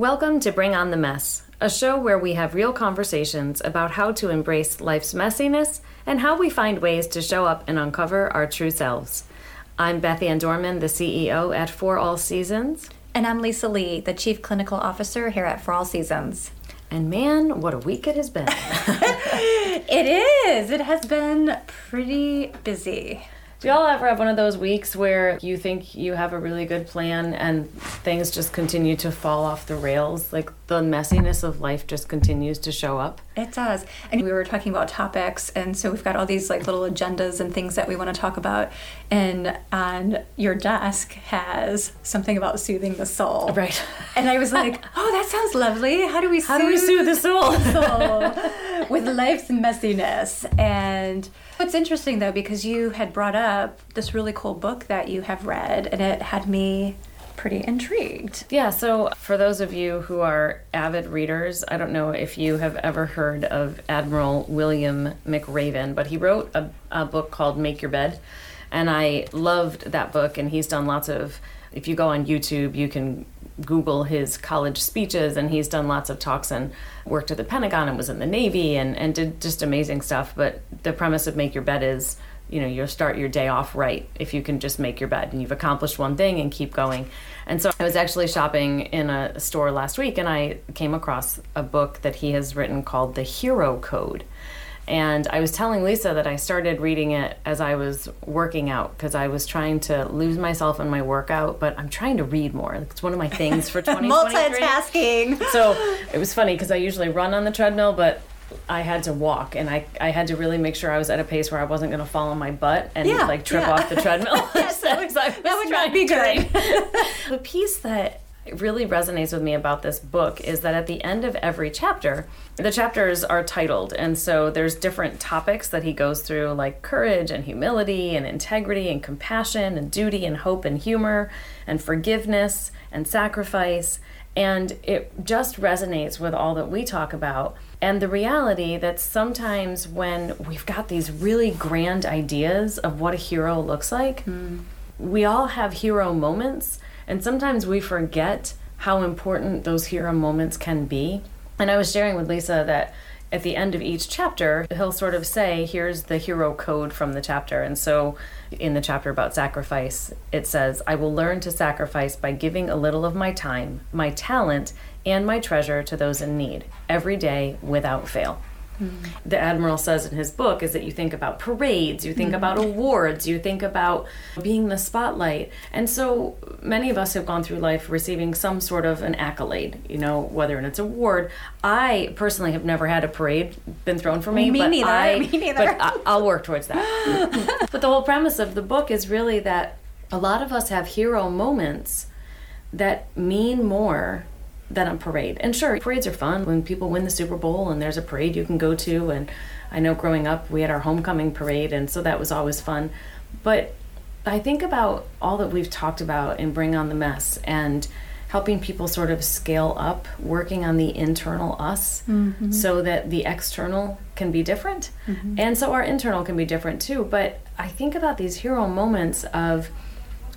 Welcome to Bring On the Mess, a show where we have real conversations about how to embrace life's messiness and how we find ways to show up and uncover our true selves. I'm Beth Ann Dorman, the CEO at For All Seasons. And I'm Lisa Lee, the Chief Clinical Officer here at For All Seasons. And man, what a week it has been. it is. It has been pretty busy. Do y'all ever have one of those weeks where you think you have a really good plan and things just continue to fall off the rails? Like the messiness of life just continues to show up? It does. And we were talking about topics, and so we've got all these like little agendas and things that we want to talk about. And on your desk has something about soothing the soul. Right. And I was like, oh, that sounds lovely. How do we How do we soothe the soul? soul with life's messiness? And it's interesting though because you had brought up this really cool book that you have read, and it had me pretty intrigued. Yeah, so for those of you who are avid readers, I don't know if you have ever heard of Admiral William McRaven, but he wrote a, a book called Make Your Bed. And I loved that book, and he's done lots of, if you go on YouTube, you can Google his college speeches, and he's done lots of talks and worked at the Pentagon and was in the Navy and, and did just amazing stuff. But the premise of Make Your Bed is you know you'll start your day off right if you can just make your bed and you've accomplished one thing and keep going and so i was actually shopping in a store last week and i came across a book that he has written called the hero code and I was telling Lisa that I started reading it as I was working out because I was trying to lose myself in my workout, but I'm trying to read more. It's one of my things for 2023. Multitasking. So it was funny because I usually run on the treadmill, but I had to walk and I, I had to really make sure I was at a pace where I wasn't going to fall on my butt and yeah, like trip yeah. off the treadmill. yes, that would, that would not be good. the piece that really resonates with me about this book is that at the end of every chapter, the chapters are titled. And so there's different topics that he goes through, like courage and humility and integrity and compassion and duty and hope and humor and forgiveness and sacrifice. And it just resonates with all that we talk about. And the reality that sometimes when we've got these really grand ideas of what a hero looks like, mm. we all have hero moments. And sometimes we forget how important those hero moments can be. And I was sharing with Lisa that at the end of each chapter, he'll sort of say, here's the hero code from the chapter. And so in the chapter about sacrifice, it says, I will learn to sacrifice by giving a little of my time, my talent, and my treasure to those in need every day without fail. Mm. The Admiral says in his book is that you think about parades, you think mm. about awards, you think about being the spotlight. And so many of us have gone through life receiving some sort of an accolade, you know, whether it's an award. I personally have never had a parade been thrown for me, me but neither. I, me neither. But I, will work towards that. but the whole premise of the book is really that a lot of us have hero moments that mean more than a parade. And sure, parades are fun when people win the Super Bowl and there's a parade you can go to. And I know growing up, we had our homecoming parade, and so that was always fun. But I think about all that we've talked about in Bring On the Mess and helping people sort of scale up, working on the internal us mm-hmm. so that the external can be different. Mm-hmm. And so our internal can be different too. But I think about these hero moments of,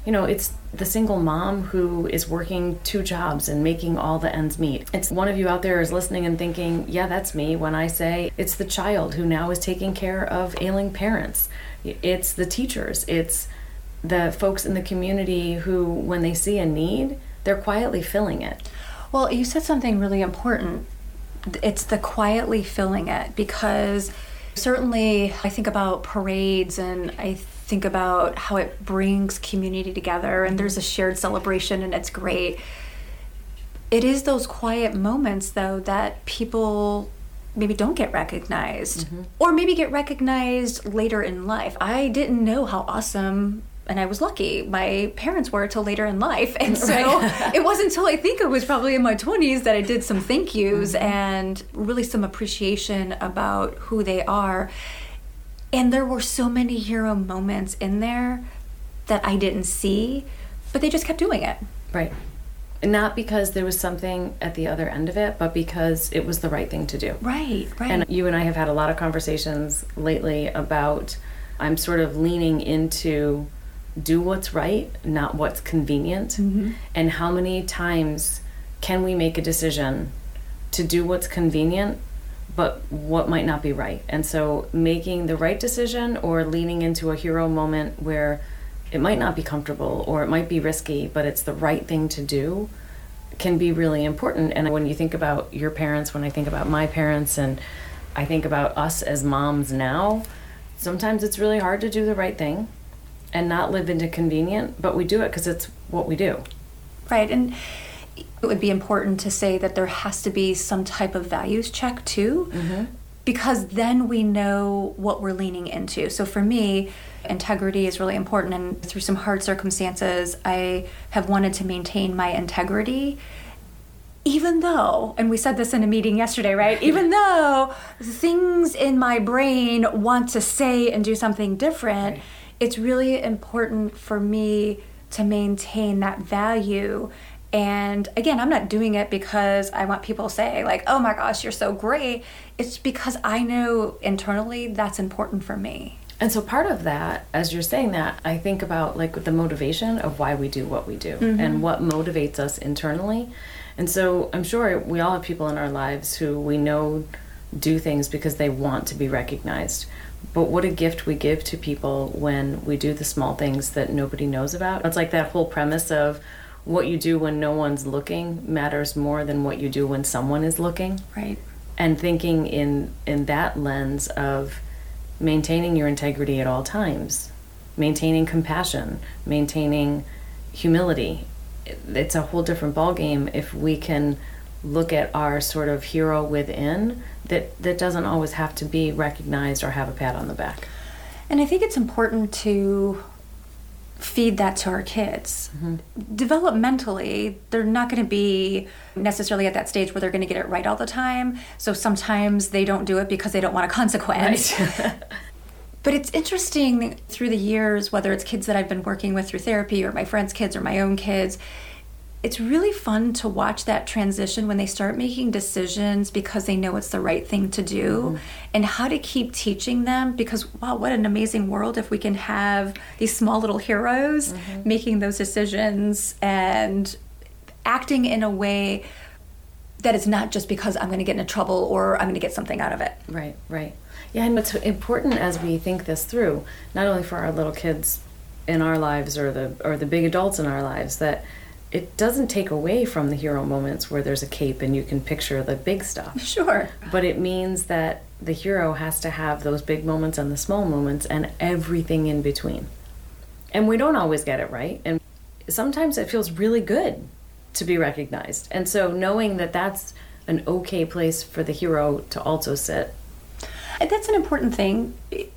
you know, it's the single mom who is working two jobs and making all the ends meet. It's one of you out there is listening and thinking, yeah, that's me when I say it's the child who now is taking care of ailing parents. It's the teachers. It's the folks in the community who, when they see a need, they're quietly filling it. Well, you said something really important. It's the quietly filling it because certainly I think about parades and I think about how it brings community together and there's a shared celebration and it's great. It is those quiet moments though that people maybe don't get recognized mm-hmm. or maybe get recognized later in life. I didn't know how awesome and I was lucky. My parents were till later in life, and so right. it wasn't until I think it was probably in my twenties that I did some thank yous mm-hmm. and really some appreciation about who they are. And there were so many hero moments in there that I didn't see, but they just kept doing it. Right. Not because there was something at the other end of it, but because it was the right thing to do. Right, right. And you and I have had a lot of conversations lately about I'm sort of leaning into do what's right, not what's convenient. Mm-hmm. And how many times can we make a decision to do what's convenient but what might not be right. And so making the right decision or leaning into a hero moment where it might not be comfortable or it might be risky, but it's the right thing to do can be really important. And when you think about your parents, when I think about my parents, and I think about us as moms now, sometimes it's really hard to do the right thing and not live into convenient, but we do it because it's what we do. Right. And it would be important to say that there has to be some type of values check too, mm-hmm. because then we know what we're leaning into. So for me, integrity is really important. And through some hard circumstances, I have wanted to maintain my integrity. Even though, and we said this in a meeting yesterday, right? Even though things in my brain want to say and do something different, right. it's really important for me to maintain that value and again, I'm not doing it because I want people to say, like, oh my gosh, you're so great. It's because I know internally that's important for me. And so part of that, as you're saying that, I think about like the motivation of why we do what we do mm-hmm. and what motivates us internally. And so I'm sure we all have people in our lives who we know do things because they want to be recognized. But what a gift we give to people when we do the small things that nobody knows about. It's like that whole premise of what you do when no one's looking matters more than what you do when someone is looking. Right. And thinking in in that lens of maintaining your integrity at all times, maintaining compassion, maintaining humility. It's a whole different ballgame if we can look at our sort of hero within that that doesn't always have to be recognized or have a pat on the back. And I think it's important to feed that to our kids. Mm-hmm. Developmentally, they're not going to be necessarily at that stage where they're going to get it right all the time. So sometimes they don't do it because they don't want a consequence. Right. but it's interesting through the years, whether it's kids that I've been working with through therapy or my friends' kids or my own kids, it's really fun to watch that transition when they start making decisions because they know it's the right thing to do mm-hmm. and how to keep teaching them because wow what an amazing world if we can have these small little heroes mm-hmm. making those decisions and acting in a way that is not just because I'm going to get into trouble or I'm going to get something out of it. Right, right. Yeah, and what's important as we think this through, not only for our little kids in our lives or the or the big adults in our lives that it doesn't take away from the hero moments where there's a cape and you can picture the big stuff. Sure. But it means that the hero has to have those big moments and the small moments and everything in between. And we don't always get it right. And sometimes it feels really good to be recognized. And so knowing that that's an okay place for the hero to also sit that's an important thing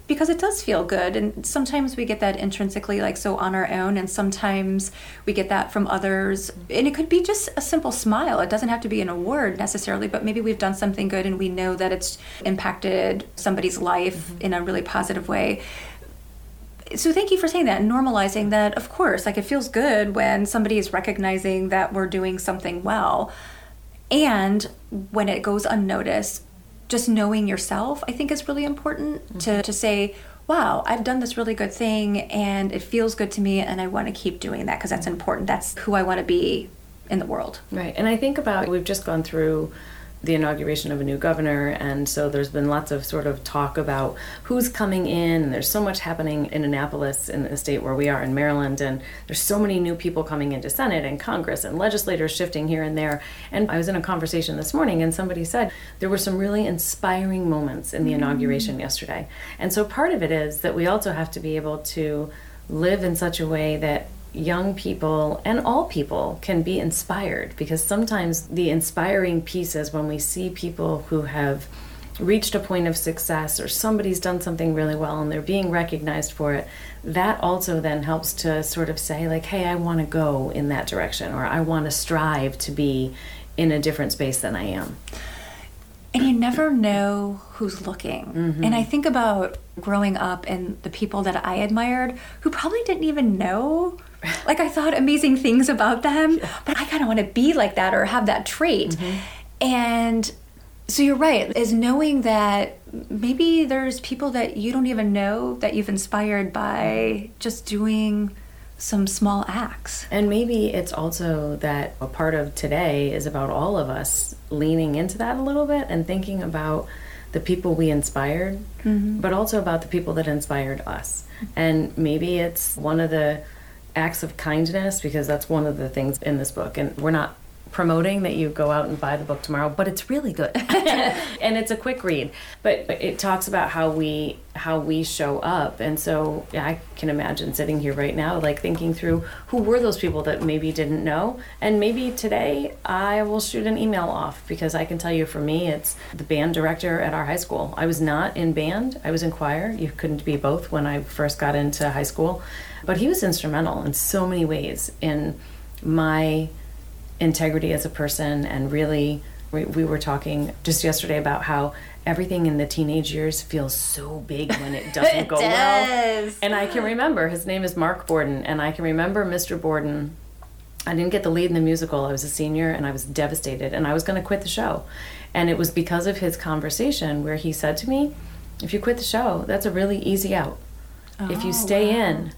because it does feel good. And sometimes we get that intrinsically like so on our own and sometimes we get that from others. And it could be just a simple smile. It doesn't have to be an award necessarily but maybe we've done something good and we know that it's impacted somebody's life mm-hmm. in a really positive way. So thank you for saying that and normalizing that of course like it feels good when somebody is recognizing that we're doing something well. And when it goes unnoticed just knowing yourself, I think is really important mm-hmm. to, to say, wow, I've done this really good thing and it feels good to me and I want to keep doing that because that's important. That's who I want to be in the world. Right. And I think about, we've just gone through the inauguration of a new governor, and so there's been lots of sort of talk about who's coming in. And there's so much happening in Annapolis, in the state where we are in Maryland, and there's so many new people coming into Senate and Congress and legislators shifting here and there. And I was in a conversation this morning, and somebody said there were some really inspiring moments in the mm-hmm. inauguration yesterday. And so part of it is that we also have to be able to live in such a way that young people and all people can be inspired because sometimes the inspiring piece is when we see people who have reached a point of success or somebody's done something really well and they're being recognized for it that also then helps to sort of say like hey i want to go in that direction or i want to strive to be in a different space than i am and you never know who's looking. Mm-hmm. And I think about growing up and the people that I admired who probably didn't even know. Like I thought amazing things about them, yeah. but I kind of want to be like that or have that trait. Mm-hmm. And so you're right, is knowing that maybe there's people that you don't even know that you've inspired by just doing some small acts. And maybe it's also that a part of today is about all of us leaning into that a little bit and thinking about the people we inspired, mm-hmm. but also about the people that inspired us. And maybe it's one of the acts of kindness because that's one of the things in this book. And we're not promoting that you go out and buy the book tomorrow, but it's really good. and it's a quick read. But it talks about how we how we show up. And so yeah, I can imagine sitting here right now like thinking through who were those people that maybe didn't know. And maybe today I will shoot an email off because I can tell you for me it's the band director at our high school. I was not in band, I was in choir. You couldn't be both when I first got into high school. But he was instrumental in so many ways in my integrity as a person and really we, we were talking just yesterday about how everything in the teenage years feels so big when it doesn't it go does. well. And I can remember his name is Mark Borden, and I can remember Mr. Borden. I didn't get the lead in the musical. I was a senior and I was devastated, and I was going to quit the show. And it was because of his conversation where he said to me, If you quit the show, that's a really easy out. Oh, if you oh, stay wow. in,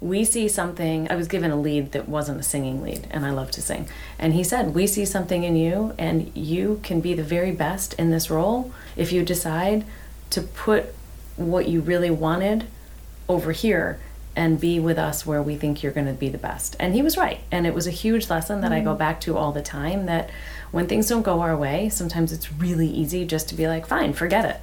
we see something. I was given a lead that wasn't a singing lead, and I love to sing. And he said, We see something in you, and you can be the very best in this role if you decide to put what you really wanted over here and be with us where we think you're going to be the best. And he was right. And it was a huge lesson that mm-hmm. I go mm-hmm. back to all the time that when things don't go our way, sometimes it's really easy just to be like, fine, forget it.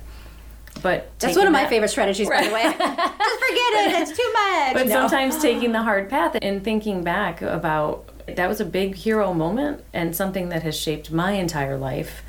But that's one of my favorite strategies, right. by the way. Just forget it; it's too much. But no. sometimes taking the hard path and thinking back about that was a big hero moment and something that has shaped my entire life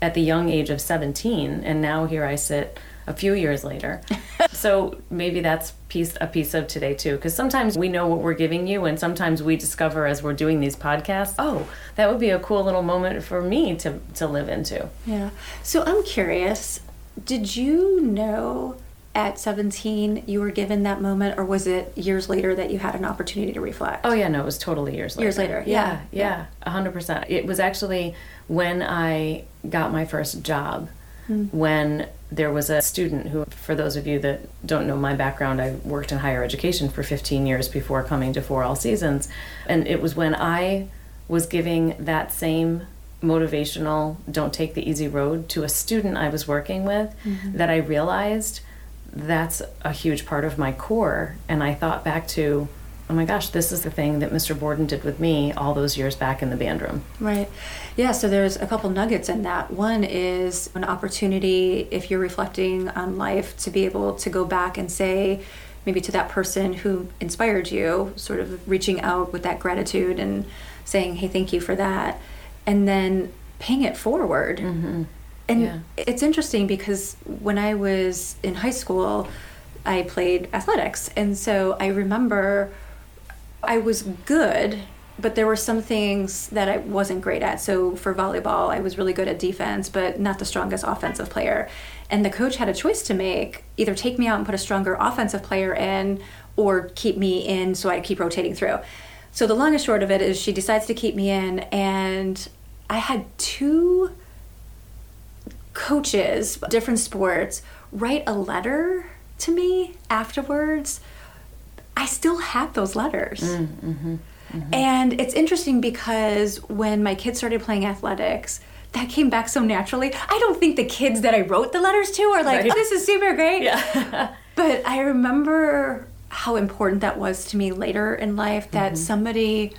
at the young age of 17 and now here I sit a few years later. so maybe that's piece a piece of today too because sometimes we know what we're giving you and sometimes we discover as we're doing these podcasts, oh, that would be a cool little moment for me to to live into. Yeah. So I'm curious, did you know at 17 you were given that moment or was it years later that you had an opportunity to reflect? Oh yeah no it was totally years later. Years later yeah yeah, yeah 100% it was actually when i got my first job mm. when there was a student who for those of you that don't know my background i worked in higher education for 15 years before coming to for all seasons. And it was when i was giving that same motivational don't take the easy road to a student I was working with mm-hmm. that I realized that's a huge part of my core and I thought back to oh my gosh this is the thing that Mr. Borden did with me all those years back in the band room. Right. Yeah, so there's a couple nuggets in that. One is an opportunity if you're reflecting on life to be able to go back and say maybe to that person who inspired you, sort of reaching out with that gratitude and saying, "Hey, thank you for that." And then paying it forward. Mm-hmm. And yeah. it's interesting because when I was in high school, I played athletics. And so I remember I was good, but there were some things that I wasn't great at. So for volleyball, I was really good at defense, but not the strongest offensive player. And the coach had a choice to make either take me out and put a stronger offensive player in or keep me in so I keep rotating through. So the long and short of it is she decides to keep me in, and I had two coaches, different sports, write a letter to me afterwards. I still have those letters. Mm, mm-hmm, mm-hmm. And it's interesting because when my kids started playing athletics, that came back so naturally. I don't think the kids that I wrote the letters to are like, right. oh, this is super great. Yeah. but I remember how important that was to me later in life that mm-hmm. somebody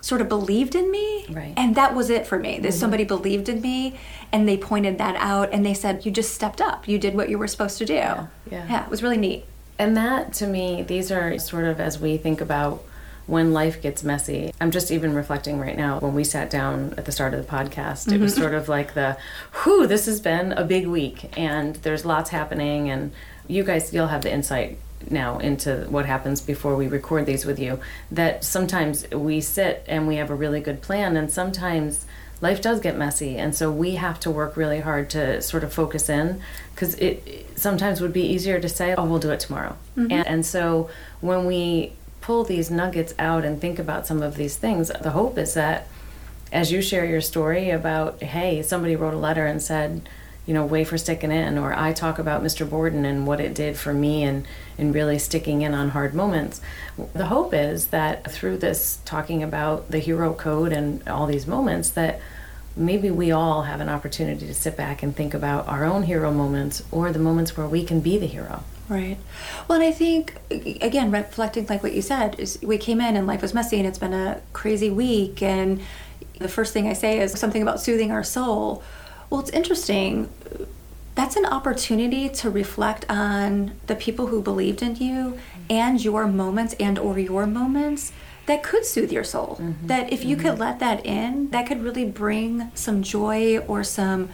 sort of believed in me right. and that was it for me that mm-hmm. somebody believed in me and they pointed that out and they said you just stepped up you did what you were supposed to do yeah, yeah. yeah it was really neat and that to me these are sort of as we think about when life gets messy. I'm just even reflecting right now when we sat down at the start of the podcast. Mm-hmm. It was mm-hmm. sort of like the, whew, this has been a big week and there's lots happening. And you guys, you'll have the insight now into what happens before we record these with you that sometimes we sit and we have a really good plan and sometimes life does get messy and so we have to work really hard to sort of focus in because it, it, sometimes would be easier to say oh we'll do it tomorrow mm-hmm. and, and so when we pull these nuggets out and think about some of these things the hope is that as you share your story about hey somebody wrote a letter and said you know, way for sticking in. Or I talk about Mr. Borden and what it did for me and, and really sticking in on hard moments. The hope is that through this talking about the hero code and all these moments, that maybe we all have an opportunity to sit back and think about our own hero moments or the moments where we can be the hero. Right. Well, and I think, again, reflecting like what you said, is we came in and life was messy and it's been a crazy week. And the first thing I say is something about soothing our soul. Well, it's interesting. That's an opportunity to reflect on the people who believed in you and your moments and or your moments that could soothe your soul. Mm-hmm. That if you mm-hmm. could let that in, that could really bring some joy or some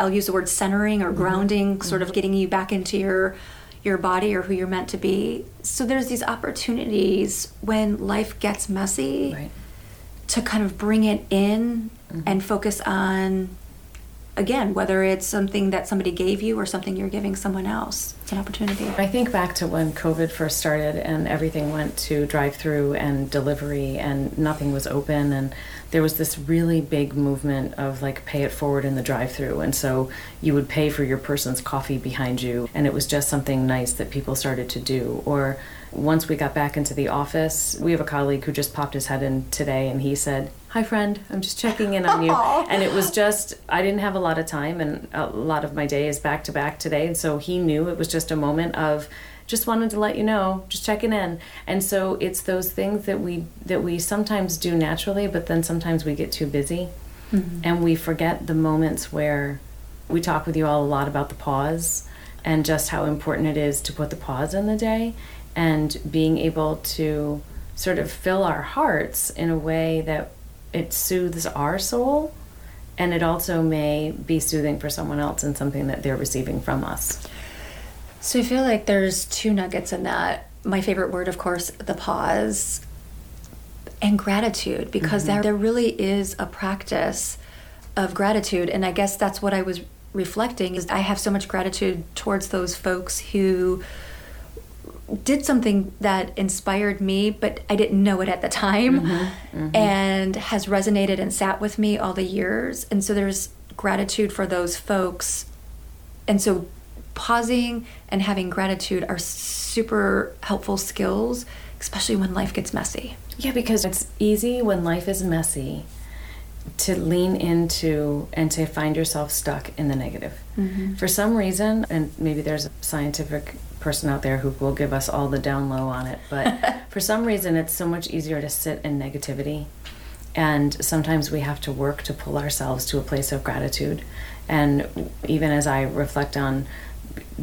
I'll use the word centering or mm-hmm. grounding, mm-hmm. sort of getting you back into your your body or who you're meant to be. So there's these opportunities when life gets messy right. to kind of bring it in mm-hmm. and focus on again, whether it's something that somebody gave you or something you're giving someone else. It's an opportunity. I think back to when COVID first started and everything went to drive through and delivery and nothing was open and there was this really big movement of like pay it forward in the drive through and so you would pay for your person's coffee behind you and it was just something nice that people started to do or once we got back into the office, we have a colleague who just popped his head in today and he said, Hi, friend, I'm just checking in on you. and it was just, I didn't have a lot of time and a lot of my day is back to back today. And so he knew it was just a moment of, just wanted to let you know just checking in and so it's those things that we that we sometimes do naturally but then sometimes we get too busy mm-hmm. and we forget the moments where we talk with you all a lot about the pause and just how important it is to put the pause in the day and being able to sort of fill our hearts in a way that it soothes our soul and it also may be soothing for someone else and something that they're receiving from us. So I feel like there's two nuggets in that. My favorite word, of course, the pause and gratitude, because mm-hmm. there, there really is a practice of gratitude. And I guess that's what I was reflecting is I have so much gratitude towards those folks who did something that inspired me, but I didn't know it at the time, mm-hmm, mm-hmm. and has resonated and sat with me all the years. And so there's gratitude for those folks. And so pausing and having gratitude are super helpful skills, especially when life gets messy. Yeah, because it's easy when life is messy to lean into and to find yourself stuck in the negative. Mm-hmm. For some reason, and maybe there's a scientific person out there who will give us all the down low on it. But for some reason, it's so much easier to sit in negativity. And sometimes we have to work to pull ourselves to a place of gratitude. And even as I reflect on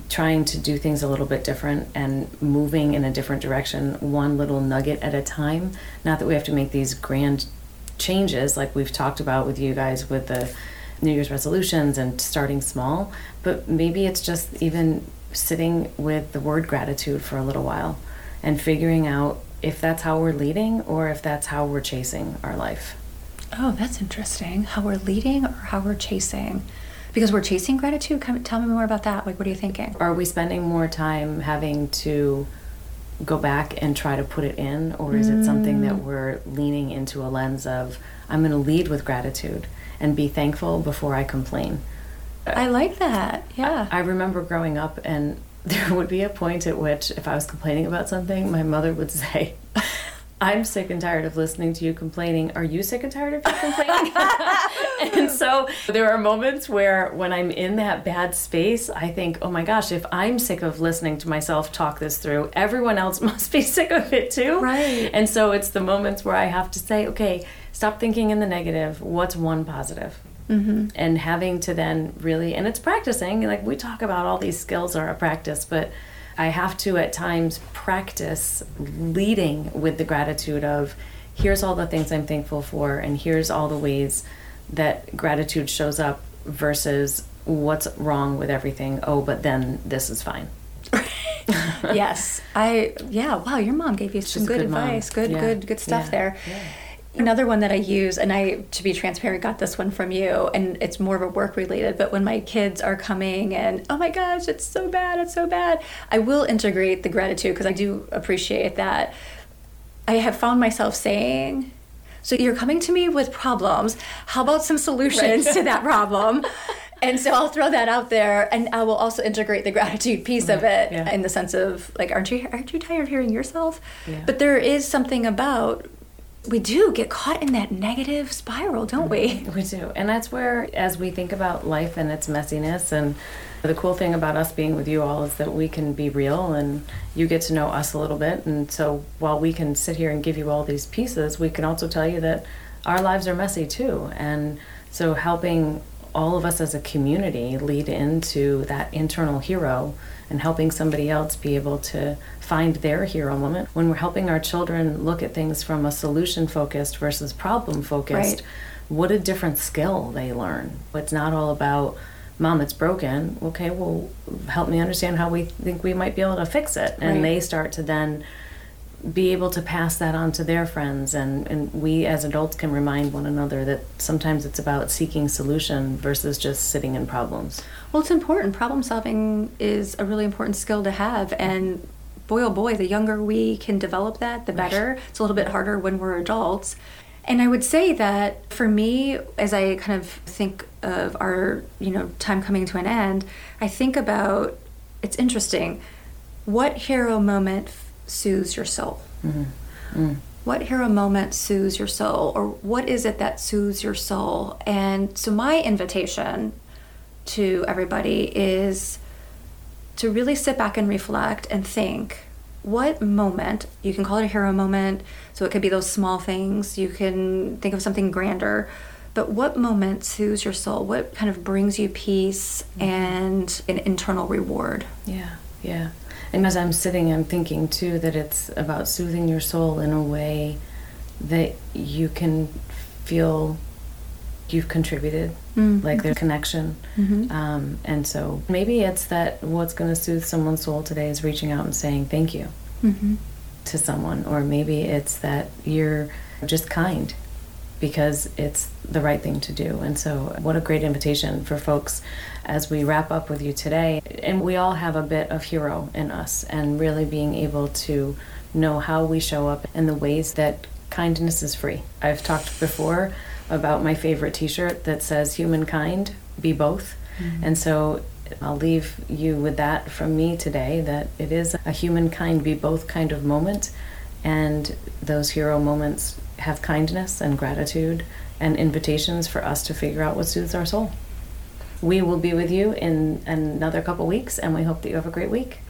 trying to do things a little bit different and moving in a different direction, one little nugget at a time, not that we have to make these grand changes like we've talked about with you guys with the New Year's resolutions and starting small, but maybe it's just even sitting with the word gratitude for a little while and figuring out if that's how we're leading or if that's how we're chasing our life. Oh, that's interesting. How we're leading or how we're chasing? Because we're chasing gratitude. Come, tell me more about that. Like, what are you thinking? Are we spending more time having to go back and try to put it in, or is mm. it something that mm. we're leaning into a lens of, I'm going to lead with gratitude and be thankful before I complain? I like that. Yeah. I, I remember growing up, and there would be a point at which, if I was complaining about something, my mother would say, I'm sick and tired of listening to you complaining. Are you sick and tired of you complaining? and so there are moments where when I'm in that bad space, I think, oh my gosh, if I'm sick of listening to myself talk this through, everyone else must be sick of it too. Right. And so it's the moments where I have to say, okay, stop thinking in the negative. What's one positive? Mm-hmm. And having to then really, and it's practicing, like we talk about all these skills are a practice, but I have to at times practice leading with the gratitude of here's all the things I'm thankful for, and here's all the ways that gratitude shows up versus what's wrong with everything. Oh, but then this is fine. yes, I yeah. Wow, your mom gave you some good, good, advice. Good, yeah. good, good stuff yeah. there. Yeah. Another one that I use, and I, to be transparent, got this one from you, and it's more of a work related, but when my kids are coming and, oh my gosh, it's so bad, it's so bad, I will integrate the gratitude because I do appreciate that. I have found myself saying, so you're coming to me with problems. How about some solutions right. to that problem? and so I'll throw that out there, and I will also integrate the gratitude piece of it Yeah. in the sense of like, aren't you aren't you tired of hearing yourself? Yeah. But there is something about we do get caught in that negative spiral, don't we? We do. And that's where, as we think about life and its messiness, and the cool thing about us being with you all is that we can be real and you get to know us a little bit. And so while we can sit here and give you all these pieces, we can also tell you that our lives are messy too. And so helping all of us as a community lead into that internal hero and helping somebody else be able to find their hero moment when we're helping our children look at things from a solution focused versus problem focused Right. what a different skill they learn. It's not all about, mom, it's broken. Okay, well, help me understand how we think we might be able to fix it. And Right. they start to then be able to pass that on to their friends. And, and we as adults can remind one another that sometimes it's about seeking solution versus just sitting in problems. Well, it's important. Problem solving is a really important skill to have, and boy, oh boy, the younger we can develop that, the better. It's a little bit harder when we're adults. And I would say that for me, as I kind of think of our, you know, time coming to an end, I think about it's interesting. What hero moment soothes your soul? Mm-hmm. Mm-hmm. What hero moment soothes your soul? Or what is it that soothes your soul? And so, my invitation to everybody is to really sit back and reflect and think what moment you can call it a hero moment so it could be those small things you can think of something grander but what moment soothes your soul what kind of brings you peace mm-hmm. and an internal reward Yeah, yeah. And as I'm sitting, I'm thinking too that it's about soothing your soul in a way that you can feel you've contributed, Mm, like there's connection. Mhm. Um, and so maybe it's that what's going to soothe someone's soul today is reaching out and saying thank you Mhm. to someone, or maybe it's that you're just kind because it's the right thing to do. And so, what a great invitation for folks as we wrap up with you today. And we all have a bit of hero in us, and really being able to know how we show up and the ways that kindness is free. I've talked before about my favorite t shirt that says, Humankind, be both. Mm-hmm. And so, I'll leave you with that from me today that it is a humankind be both kind of moment. And those hero moments have kindness and gratitude and invitations for us to figure out what soothes our soul. We will be with you in another couple weeks, and we hope that you have a great week.